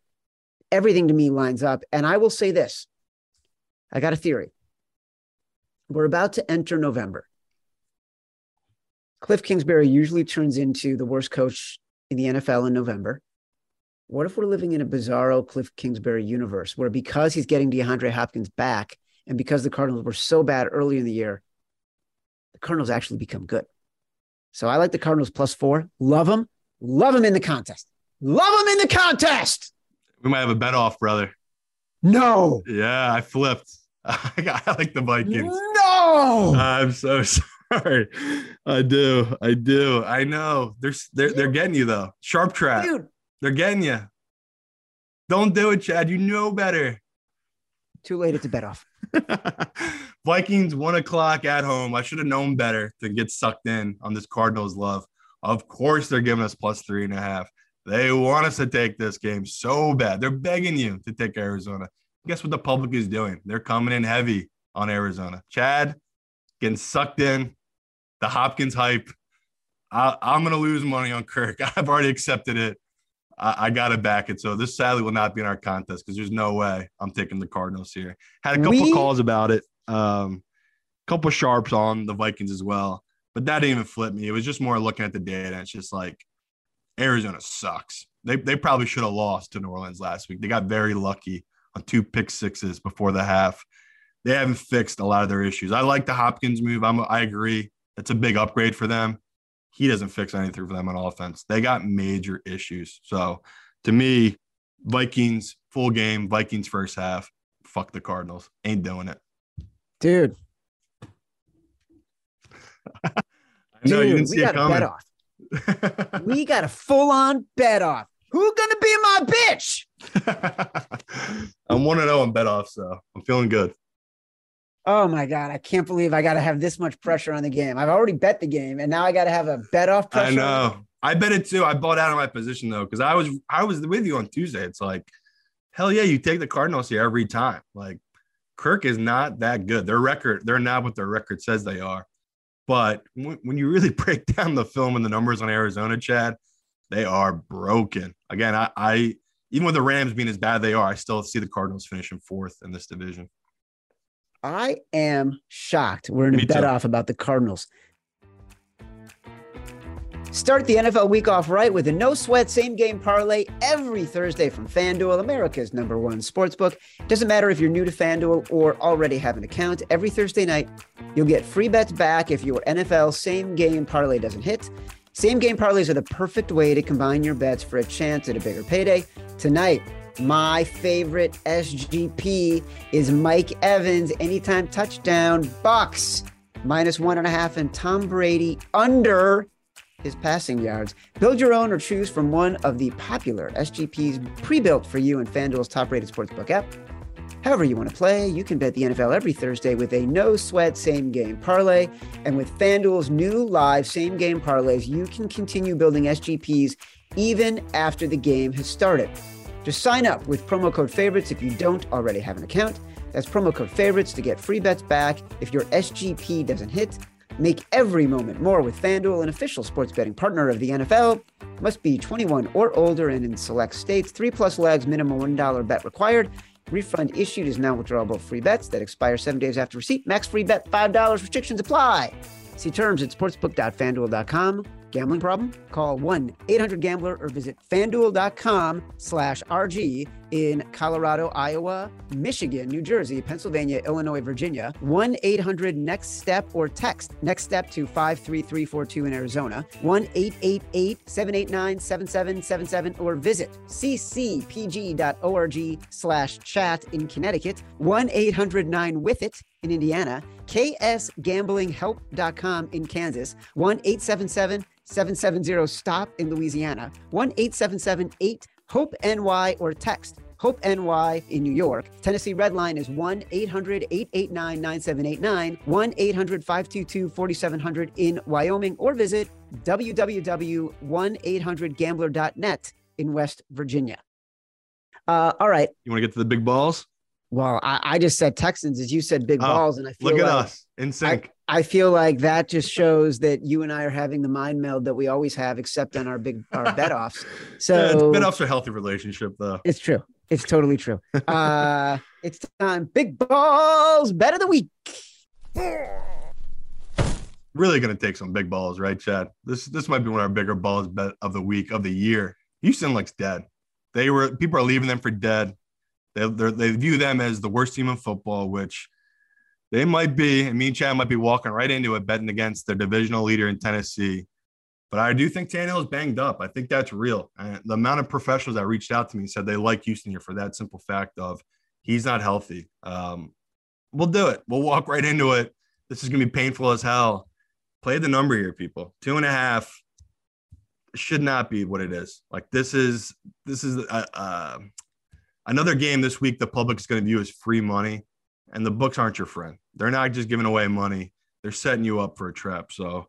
Everything to me lines up. And I will say this I got a theory. We're about to enter November. Kliff Kingsbury usually turns into the worst coach in the NFL in November. What if we're living in a bizarro Kliff Kingsbury universe where because he's getting DeAndre Hopkins back and because the Cardinals were so bad early in the year, the Cardinals actually become good. So I like the Cardinals plus four. Love them. Love them in the contest. Love them in the contest. We might have a bet off, brother. No. Yeah, I flipped. I like the Vikings. No. I'm so sorry. I do. I do. I know. They're they're they're getting you though. Sharp trap. Dude, They're getting you. Don't do it, Chad. You know better. too late. It's a bet off. Vikings one o'clock at home. I should have known better to get sucked in on this Cardinals love. Of course, they're giving us plus three and a half. They want us to take this game so bad. They're begging you to take Arizona. Guess what the public is doing? They're coming in heavy on Arizona. Chad getting sucked in. The Hopkins hype. I, I'm going to lose money on Kirk. I've already accepted it. I, I got to back it. So this sadly will not be in our contest because there's no way I'm taking the Cardinals here. Had a couple We- calls about it. Um, couple sharps on the Vikings as well, but that didn't even flip me. It was just more looking at the data. It's just like Arizona sucks. They they probably should have lost to New Orleans last week. They got very lucky on two pick sixes before the half. They haven't fixed a lot of their issues. I like the Hopkins move. I'm I agree. It's a big upgrade for them. He doesn't fix anything for them on offense. They got major issues. So to me, Vikings full game, Vikings first half. Fuck the Cardinals. Ain't doing it. Dude, I know dude, you didn't we see got it coming. off. We got a full on bet off. Who gonna be my bitch? I'm one and zero on bet off, so I'm feeling good. Oh my god, I can't believe I got to have this much pressure on the game. I've already bet the game, and now I got to have a bet off pressure. I know. I bet it too. I bought out of my position though, because I was I was with you on Tuesday. It's like, hell yeah, you take the Cardinals here every time. Like Kirk is not that good. Their record, they're not what their record says they are. But when, when you really break down the film and the numbers on Arizona, Chad, they are broken. Again, I, I even with the Rams being as bad they are, I still see the Cardinals finishing fourth in this division. I am shocked. We're in a Me bet too. off about the Cardinals. Start the NFL week off right with a no sweat same game parlay every Thursday from FanDuel, America's number one sportsbook. Doesn't matter if you're new to FanDuel or already have an account, every Thursday night you'll get free bets back if your NFL same game parlay doesn't hit. Same game parlays are the perfect way to combine your bets for a chance at a bigger payday. Tonight, my favorite SGP is Mike Evans, anytime touchdown, Bucs minus one and a half, and Tom Brady under his passing yards. Build your own or choose from one of the popular SGPs pre-built for you in FanDuel's top-rated sportsbook app. However you want to play, you can bet the NFL every Thursday with a no sweat same game parlay. And with FanDuel's new live same game parlays, you can continue building SGPs even after the game has started. Just sign up with promo code favorites if you don't already have an account. That's promo code favorites to get free bets back if your SGP doesn't hit. Make every moment more with FanDuel, an official sports betting partner of the NFL. Must be 21 or older and in select states. Three plus legs, minimum $1 bet required. Refund issued is now withdrawable free bets that expire seven days after receipt. Max free bet $5. Restrictions apply. See terms at sportsbook.fanduel.com. Gambling problem? Call 1-800-GAMBLER or visit fanduel.com slash RG in Colorado, Iowa, Michigan, New Jersey, Pennsylvania, Illinois, Virginia. 1-800-NEXT-STEP or text NEXT STEP to 53342 in Arizona. 1-888-789-7777 or visit ccpg.org slash chat in Connecticut. 1-800-9-WITH-IT in Indiana. ksgamblinghelp.com in Kansas, 1 877 770 STOP in Louisiana, 1 877 8 HOPE NY, or text Hope NY in New York. Tennessee Red Line is 1 800 889 9789, 1 800 522 4700 in Wyoming, or visit www.1800gambler.net in West Virginia. Uh, all right. You want to get to the big balls? Well, I, I just said Texans as you said big Oh, balls, and I feel Look at like us in sync. I feel like that just shows that you and I are having the mind meld that we always have, except on our big our bet offs. So yeah, been offs a healthy relationship though. it's true. It's totally true. Uh, it's time. Big balls, bet of the week. Really going to take some big balls, right, Chad? This this might be one of our bigger balls bet of the week of the year. Houston looks dead. They were people are leaving them for dead. They they view them as the worst team in football, which they might be. And me and Chad might be walking right into it, betting against their divisional leader in Tennessee. But I do think Tannehill is banged up. I think that's real. And the amount of professionals that reached out to me said they like Houston here for that simple fact of he's not healthy. Um, we'll do it. We'll walk right into it. This is going to be painful as hell. Play the number here, people. Two and a half should not be what it is. Like this is this is uh, uh, another game this week. The public is going to view as free money, and the books aren't your friend. They're not just giving away money. They're setting you up for a trap. So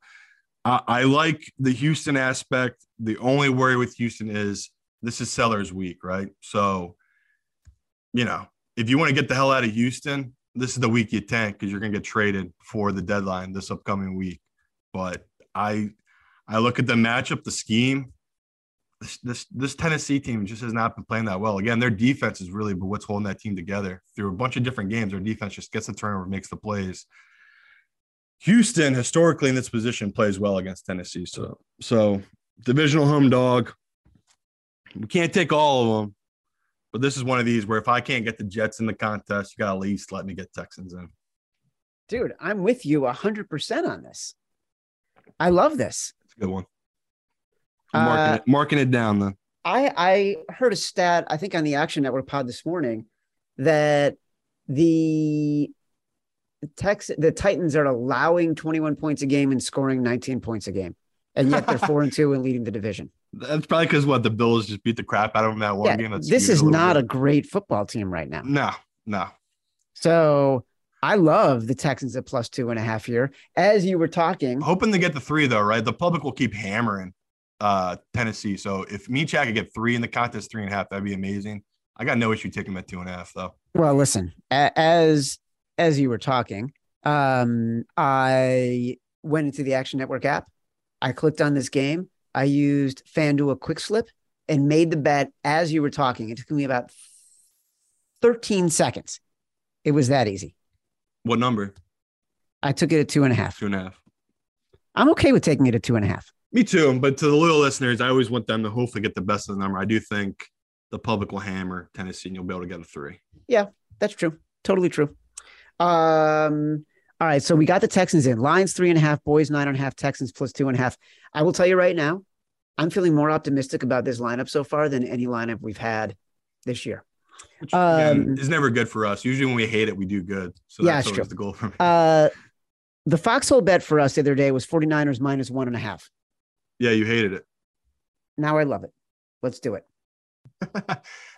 I, I like the Houston aspect. The only worry with Houston is this is sellers week, right? So, you know, if you want to get the hell out of Houston, this is the week you tank because you're going to get traded for the deadline this upcoming week. But I, I look at the matchup, the scheme. This, this this Tennessee team just has not been playing that well. Again, their defense is really but what's holding that team together through a bunch of different games. Their defense just gets the turnover, makes the plays. Houston historically in this position plays well against Tennessee. So so divisional home dog. We can't take all of them, but this is one of these where if I can't get the Jets in the contest, you got to at least let me get Texans in. Dude, I'm with you 100% on this. I love this. It's a good one. I'm marking, Uh, it, marking it down then. I I heard a stat I think on the Action Network pod this morning that the Tex the Titans are allowing 21 points a game and scoring 19 points a game, and yet they're four and two and leading the division. That's probably because what the Bills just beat the crap out of them that one Yeah, game. That's this is little not a great football team right now. no, no. So I love the Texans at plus two and a half here. As you were talking, Hoping to get the three though, right? The public will keep hammering uh Tennessee. So if me Chad could get three in the contest, three and a half, that'd be amazing. I got no issue taking them at two and a half though. Well, listen, as as you were talking, um, I went into the Action Network app. I clicked on this game. I used FanDuel Quick Slip and made the bet as you were talking. It took me about 13 seconds. It was that easy. What number? I took it at two and a half. Two and a half. I'm okay with taking it at two and a half. Me too. But to the loyal listeners, I always want them to hopefully get the best of the number. I do think the public will hammer Tennessee and you'll be able to get a three. Yeah, That's true. Totally true. Um, all right. So we got the Texans in. Lions three and a half, boys nine and a half, Texans plus two and a half. I will tell you right now, I'm feeling more optimistic about this lineup so far than any lineup we've had this year. Which Um, is never good for us. Usually when we hate it, we do good. So Yeah, that's it's always true. the goal for me. Uh, the foxhole bet for us the other day was 49ers minus one and a half. Yeah, you hated it. Now I love it. Let's do it.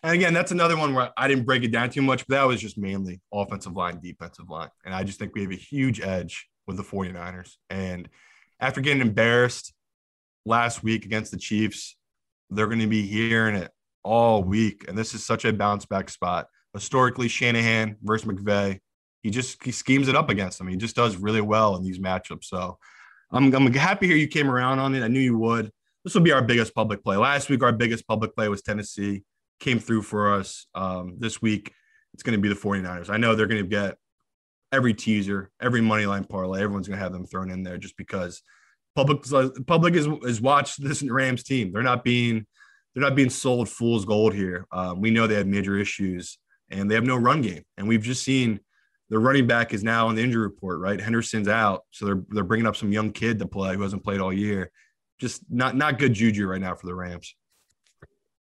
and again, that's another one where I didn't break it down too much, but that was just mainly offensive line, defensive line. And I just think we have a huge edge with the 49ers. And after getting embarrassed last week against the Chiefs, they're going to be hearing it all week. And this is such a bounce back spot. Historically, Shanahan versus McVay, he just he schemes it up against them. He just does really well in these matchups. So I'm, I'm happy here you came around on it. I knew you would this will be our biggest public play. Last week, our biggest public play was Tennessee, came through for us. Um, this week, it's going to be the 49ers. I know they're going to get every teaser, every money line parlay. Everyone's going to have them thrown in there just because public public is, is watched this Rams team. They're not being they're not being sold fool's gold here. Um, we know they have major issues and they have no run game. And we've just seen their running back is now on the injury report, right? Henderson's out, so they're they're bringing up some young kid to play who hasn't played all year just not not good juju right now for the Rams.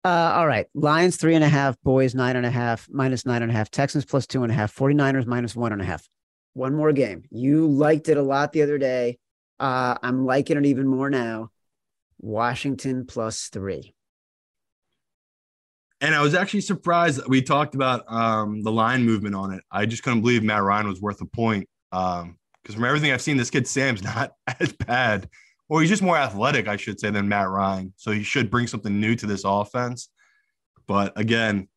Uh, all right. Lions three and a half, boys nine and a half, minus nine and a half, Texans plus two and a half, 49ers minus one and a half. one more game. You liked it a lot the other day. Uh, I'm liking it even more now. Washington plus three. And I was actually surprised. We talked about um, the line movement on it. I just couldn't believe Matt Ryan was worth a point. Because um, from everything I've seen, this kid Sam's not as bad, or he's just more athletic, I should say, than Matt Ryan. So he should bring something new to this offense. But again,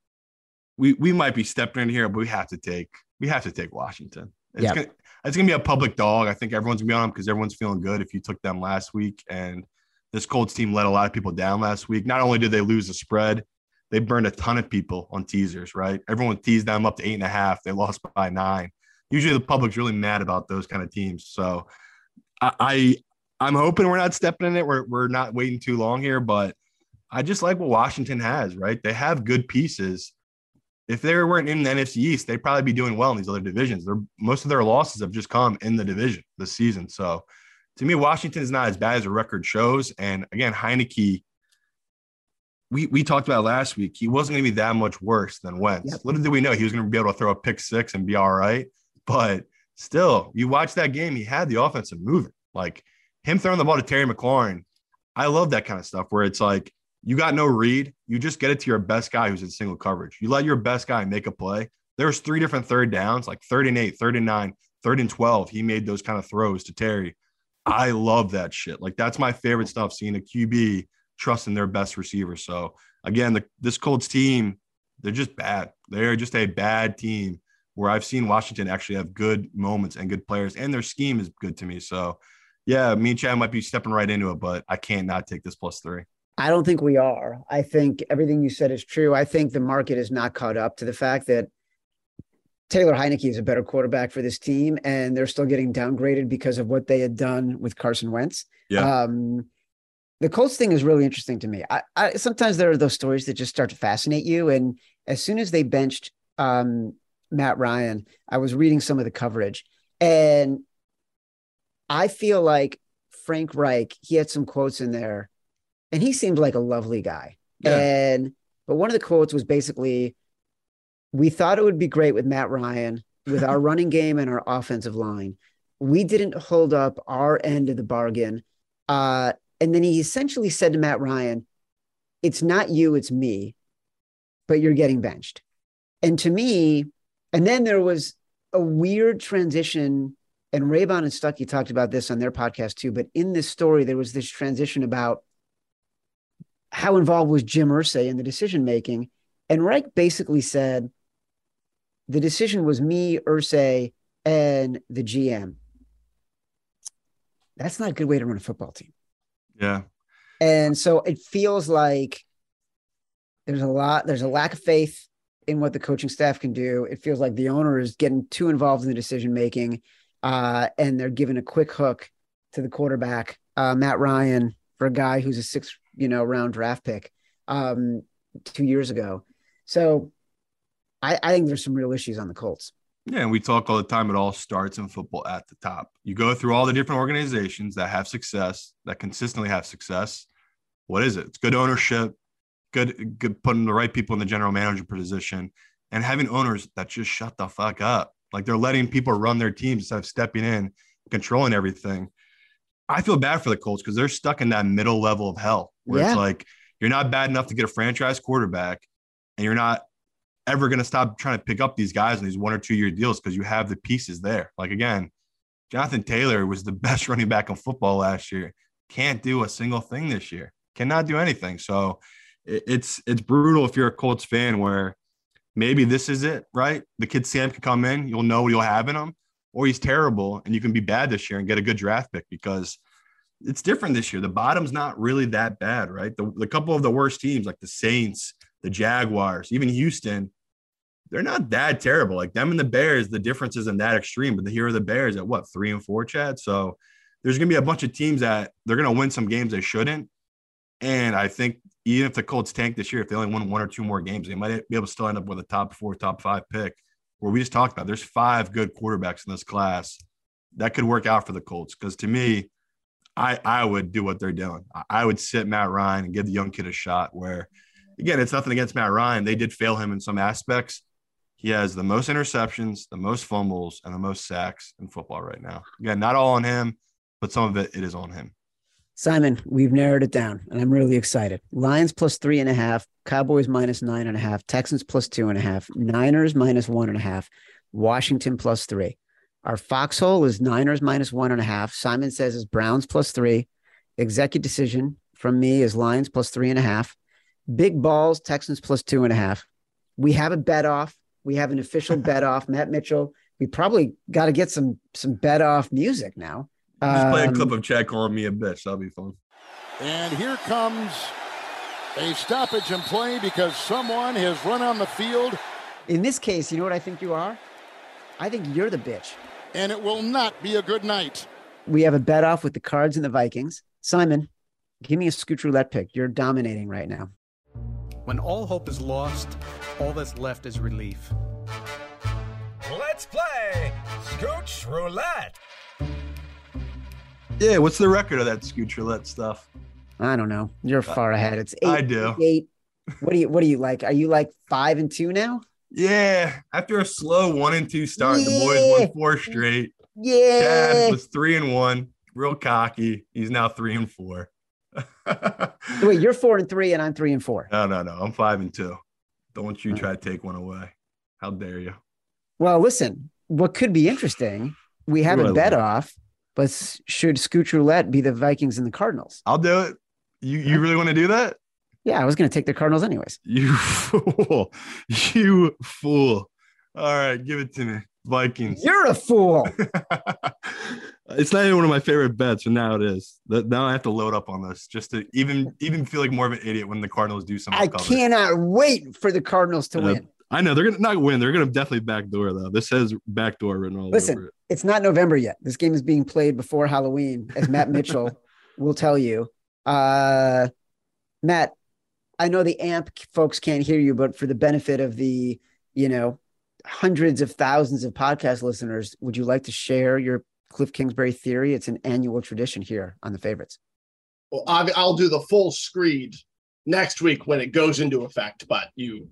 we we might be stepping in here, but we have to take we have to take Washington. It's Yep. gonna it's gonna be a public dog. I think everyone's gonna be on them because everyone's feeling good. If you took them last week, and this Colts team let a lot of people down last week. Not only did they lose the spread, they burned a ton of people on teasers. Right, everyone teased them up to eight and a half. They lost by nine. Usually, the public's really mad about those kind of teams. So, I, I I'm hoping we're not stepping in it. We're we're not waiting too long here, but I just like what Washington has. Right, they have good pieces if they weren't in the NFC East, they'd probably be doing well in these other divisions. They're, most of their losses have just come in the division this season. So to me, Washington is not as bad as the record shows. And again, Heinicke, we, we talked about last week, he wasn't going to be that much worse than Wentz. Yep. Little did we know he was going to be able to throw a pick six and be all right. But still, you watch that game, he had the offensive moving. Like him throwing the ball to Terry McLaurin. I love that kind of stuff where it's like, you got no read. You just get it to your best guy who's in single coverage. You let your best guy make a play. There's three different third downs, like third and eight, third and nine, third and 12. He made those kind of throws to Terry. I love that shit. Like that's my favorite stuff, seeing a QB trusting their best receiver. So again, the, this Colts team, they're just bad. They're just a bad team where I've seen Washington actually have good moments and good players, and their scheme is good to me. So yeah, me and Chad might be stepping right into it, but I can't not take this plus three. I don't think we are. I think everything you said is true. I think the market is not caught up to the fact that Taylor Heinicke is a better quarterback for this team, and they're still getting downgraded because of what they had done with Carson Wentz. Yeah. Um, the Colts thing is really interesting to me. I, I sometimes there are those stories that just start to fascinate you, and as soon as they benched um, Matt Ryan, I was reading some of the coverage, and I feel like Frank Reich. He had some quotes in there, and he seemed like a lovely guy. Yeah. And but one of the quotes was basically, "We thought it would be great with Matt Ryan, with our running game and our offensive line. We didn't hold up our end of the bargain." Uh, and then he essentially said to Matt Ryan, "It's not you, it's me, but you're getting benched." And to me, and then there was a weird transition. And Raybon and Stuckey talked about this on their podcast too. But in this story, there was this transition about how involved was Jim Irsay in the decision making. And Reich basically said the decision was me, Irsay, and the GM. That's not a good way to run a football team. Yeah. And so it feels like there's a lot, there's a lack of faith in what the coaching staff can do. It feels like the owner is getting too involved in the decision making, uh, and they're giving a quick hook to the quarterback, uh, Matt Ryan, for a guy who's a six, you know, round draft pick um, two years ago. So I, I think there's some real issues on the Colts. Yeah, and we talk all the time. It all starts in football at the top. You go through all the different organizations that have success, that consistently have success. What is it? It's good ownership, good, good putting the right people in the general manager position, and having owners that just shut the fuck up. Like they're letting people run their teams instead of stepping in, controlling everything. I feel bad for the Colts because they're stuck in that middle level of hell where Yeah. it's like you're not bad enough to get a franchise quarterback, and you're not ever going to stop trying to pick up these guys in these one or two year deals because you have the pieces there. Like again, Jonathan Taylor was the best running back in football last year. Can't do a single thing this year. Cannot do anything. So it's it's brutal if you're a Colts fan where maybe this is it, right? The kid Sam can come in, you'll know what you'll have in him, or he's terrible and you can be bad this year and get a good draft pick because it's different this year. The bottom's not really that bad, right? The, the couple of the worst teams like the Saints, the Jaguars, even Houston, they're not that terrible. Like them and the Bears, the difference isn't that extreme. But here are the Bears at what three and four, Chad. So there's gonna be a bunch of teams that they're gonna win some games they shouldn't. And I think even if the Colts tank this year, if they only win one or two more games, they might be able to still end up with a top four, top five pick. Where we just talked about, there's five good quarterbacks in this class that could work out for the Colts. Because to me, I I would do what they're doing. I would sit Matt Ryan and give the young kid a shot. Where again, it's nothing against Matt Ryan. They did fail him in some aspects. He has the most interceptions, the most fumbles, and the most sacks in football right now. Again, not all on him, but some of it it is on him. Simon, we've narrowed it down, and I'm really excited. Lions plus three and a half, Cowboys minus nine and a half, Texans plus two and a half, Niners minus one and a half, Washington plus three. Our foxhole is Niners minus one and a half. Simon says is Browns plus three. Executive decision from me is Lions plus three and a half. Big balls, Texans plus two and a half. We have a bet off. We have an official bet off. Matt Mitchell. We probably got to get some some bet off music now. Just play a Um, clip of Chad calling me a bitch. That'll be fun. And here comes a stoppage in play because someone has run on the field, In this case, you know what I think you are? I think you're the bitch. and it will not be a good night. We have a bet off with the Cards and the Vikings. Simon, give me a scooch roulette pick. You're dominating right now. When all hope is lost, all that's left is relief. Let's play Scooch Roulette. Yeah, what's the record of that Scooch Roulette stuff? I don't know. You're far ahead. It's eight. I do. Eight. What do you What do you like? Are you like five and two now? Yeah, after a slow one and two start, the boys Yeah. won four straight. Yeah. Chad was three and one, real cocky. He's now three and four. Wait, you're four and three, and I'm three and four. no, no, no. I'm five and two. Don't you try to take one away. How dare you? Well, listen. What could be interesting? We have Who do bet off, but should scooch roulette be the Vikings and the Cardinals? I'll do it. You you really want to do that? Yeah, I was going to take the Cardinals anyways. You fool. You fool. All right, give it to me. Vikings. You're a fool. it's not even one of my favorite bets, and now it is. That now I have to load up on this just to even even feel like more of an idiot when the Cardinals do something. I cannot wait for the Cardinals to Uh, win. I know they're gonna not win. They're gonna definitely backdoor though. This says backdoor written all Listen. over it. It's not November yet. This game is being played before Halloween, as Matt Mitchell will tell you. Uh, Matt, I know the AMP folks can't hear you, but for the benefit of the, you know, hundreds of thousands of podcast listeners, would you like to share your Kliff Kingsbury theory? It's an annual tradition here on the favorites. Well, I'll I'll do the full screed next week when it goes into effect. But you,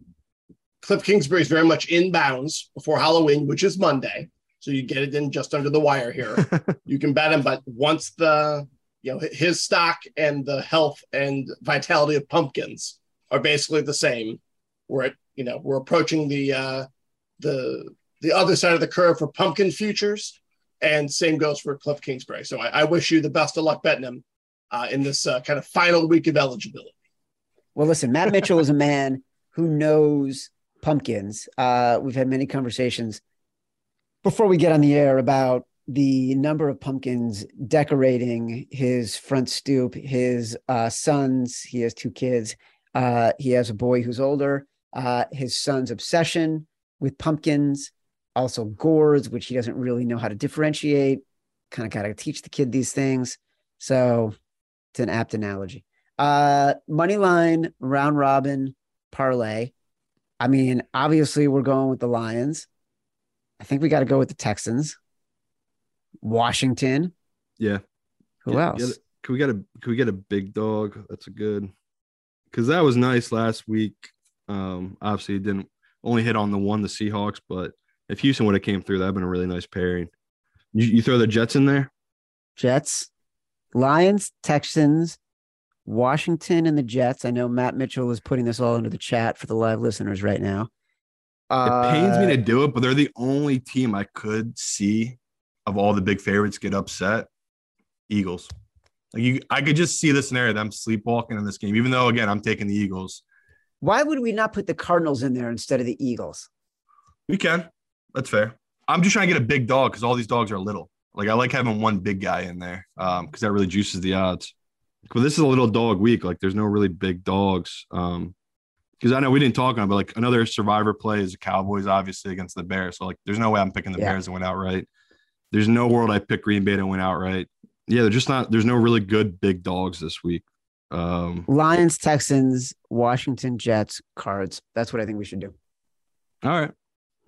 Kliff Kingsbury is very much in bounds before Halloween, which is Monday. So you get it in just under the wire here. you can bet him, but once the you know his stock and the health and vitality of pumpkins are basically the same. We're at you know we're approaching the uh, the the other side of the curve for pumpkin futures, and same goes for Kliff Kingsbury. So I, I wish you the best of luck betting him uh, in this uh, kind of final week of eligibility. Well, listen, Matt Mitchell is a man who knows pumpkins. Uh, we've had many conversations before we get on the air about the number of pumpkins decorating his front stoop. His uh, sons, he has two kids. Uh, he has a boy who's older. Uh, his son's obsession with pumpkins, also gourds, which he doesn't really know how to differentiate. Kind of got to teach the kid these things. So it's an apt analogy. Uh, money line, round robin, parlay. I mean, obviously, we're going with the Lions. I think we got to go with the Texans. Washington. Yeah. Who Get- else? get can we get a can we get a big dog? That's a good because that was nice last week. Um, obviously it didn't only hit on the one, the Seahawks, but if Houston would have came through, that'd been a really nice pairing. You, you throw the Jets in there? Jets, Lions, Texans, Washington, and the Jets. I know Matt Mitchell is putting this all into the chat for the live listeners right now. It pains me Uh, to do it, but they're the only team I could see of all the big favorites get upset. Eagles. Like you, I could just see the scenario them sleepwalking in this game, even though again I'm taking the Eagles. Why would we not put the Cardinals in there instead of the Eagles? We can. That's fair. I'm just trying to get a big dog because all these dogs are little. Like I like having one big guy in there um because that really juices the odds. But this is a little dog week. Like there's no really big dogs. Um because I know we didn't talk on, it, but like another survivor play is the Cowboys, obviously against the Bears. So like there's no way I'm picking the Yeah. Bears to win outright. There's no world I pick Green Bay to win outright. Yeah, they're just not. There's no really good big dogs this week. Um, Lions, Texans, Washington, Jets, Cards. That's what I think we should do. all right.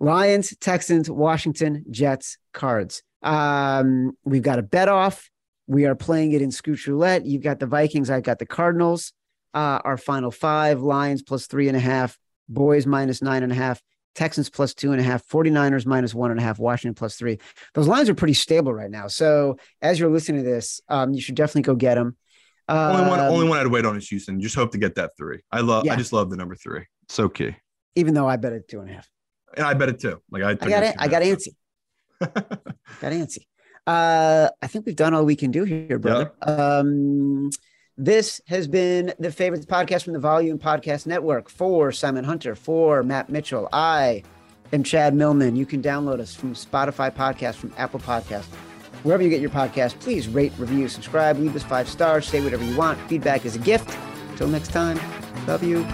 Lions, Texans, Washington, Jets, Cards. Um, we've got a bet off. We are playing it in Scooch Roulette. You've got the Vikings. I've got the Cardinals. Uh, our final five: Lions plus three and a half, Boys minus nine and a half, Texans plus two and a half, 49ers minus one and a half, Washington plus three. Those lines are pretty stable right now. So as you're listening to this, um, you should definitely go get them. Only one, only one I'd wait on is Houston. Just hope to get that three. I love, Yeah. I just love the number three. So key, Even though I bet it two and a half. and I bet it too. Like I, I got it. I got antsy. got antsy. Uh, I think we've done all we can do here, brother. Um, this has been the favorites podcast from the Volume Podcast Network for Simon Hunter, for Matt Mitchell. I am Chad Millman. You can download us from Spotify Podcast, from Apple Podcast, wherever you get your podcast. Please rate, review, subscribe, leave us five stars, say whatever you want. Feedback is a gift. Until next time, love you.